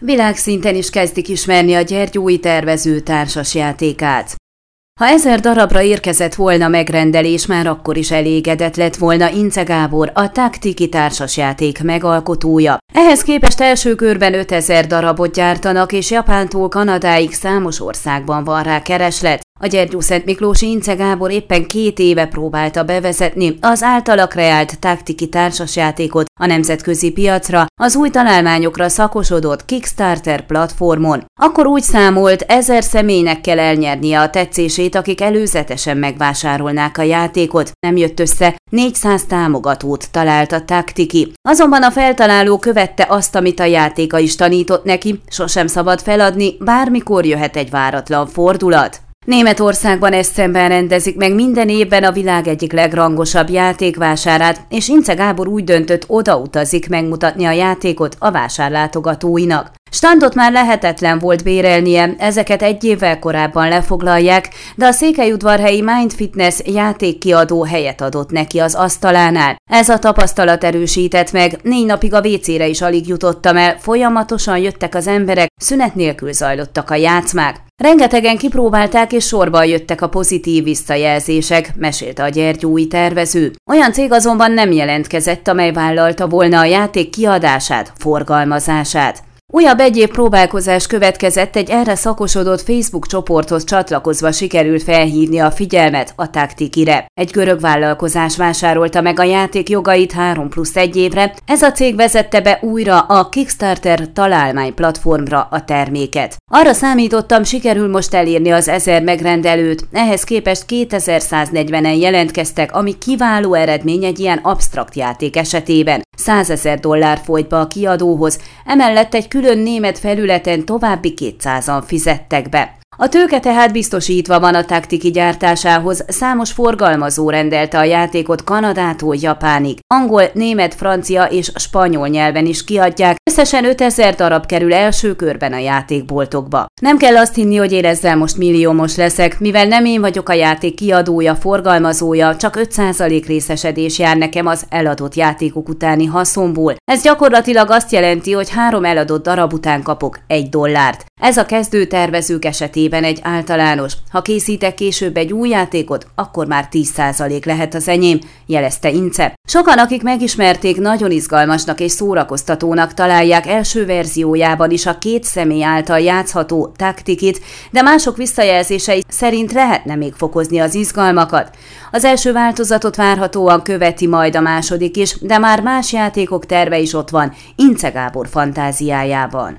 Világszinten is kezdik ismerni a Gyergyói tervező társasjátékát. Ha ezer darabra érkezett volna megrendelés, már akkor is elégedett lett volna Ince Gábor, a Taktiki társasjáték megalkotója. Ehhez képest első körben 5000 darabot gyártanak, és Japántól Kanadáig számos országban van rá kereslet. A Gyergyó Szent Miklósi Ince Gábor éppen két éve próbálta bevezetni az általa kreált taktiki társasjátékot a nemzetközi piacra, az új találmányokra szakosodott Kickstarter platformon. Akkor úgy számolt, ezer személynek kell elnyernie a tetszését, akik előzetesen megvásárolnák a játékot. Nem jött össze, 400 támogatót talált a taktiki. Azonban a feltaláló követte azt, amit a játéka is tanított neki, sosem szabad feladni, bármikor jöhet egy váratlan fordulat. Németországban ezt szemben rendezik meg minden évben a világ egyik legrangosabb játékvásárát, és Ince Gábor úgy döntött, odautazik megmutatni a játékot a vásárlátogatóinak. Standot már lehetetlen volt bérelnie, ezeket egy évvel korábban lefoglalják, de a székelyudvarhelyi Mind Fitness játékkiadó helyet adott neki az asztalánál. Ez a tapasztalat erősített meg, négy napig a WC-re is alig jutottam el, folyamatosan jöttek az emberek, szünet nélkül zajlottak a játszmák. Rengetegen kipróbálták és sorban jöttek a pozitív visszajelzések, mesélte a gyergyói tervező. Olyan cég azonban nem jelentkezett, amely vállalta volna a játék kiadását, forgalmazását. Újabb egyéb próbálkozás következett, egy erre szakosodott Facebook csoporthoz csatlakozva sikerült felhívni a figyelmet a taktikire. Egy görög vállalkozás vásárolta meg a játék jogait 3 plusz egy évre, ez a cég vezette be újra a Kickstarter találmány platformra a terméket. Arra számítottam, sikerül most elérni az ezer megrendelőt, ehhez képest 2140-en jelentkeztek, ami kiváló eredmény egy ilyen absztrakt játék esetében. 100 ezer dollár folyt be a kiadóhoz, emellett egy külön német felületen további 200-an fizettek be. A tőke tehát biztosítva van a taktiki gyártásához, számos forgalmazó rendelte a játékot Kanadától Japánig. Angol, német, francia és spanyol nyelven is kiadják, összesen 5000 darab kerül első körben a játékboltokba. Nem kell azt hinni, hogy én ezzel most milliómos leszek, mivel nem én vagyok a játék kiadója, forgalmazója, csak 5% részesedés jár nekem az eladott játékok utáni haszonból. Ez gyakorlatilag azt jelenti, hogy három eladott darab után kapok egy dollárt. Ez a kezdő tervezők esetében egy általános. Ha készítek később egy új játékot, akkor már 10% lehet az enyém, jelezte Ince. Sokan, akik megismerték, nagyon izgalmasnak és szórakoztatónak találják első verziójában is a két személy által játszható taktikit, de mások visszajelzései szerint lehetne még fokozni az izgalmakat. Az első változatot várhatóan követi majd a második is, de már más játékok terve is ott van, Ince Gábor fantáziájában.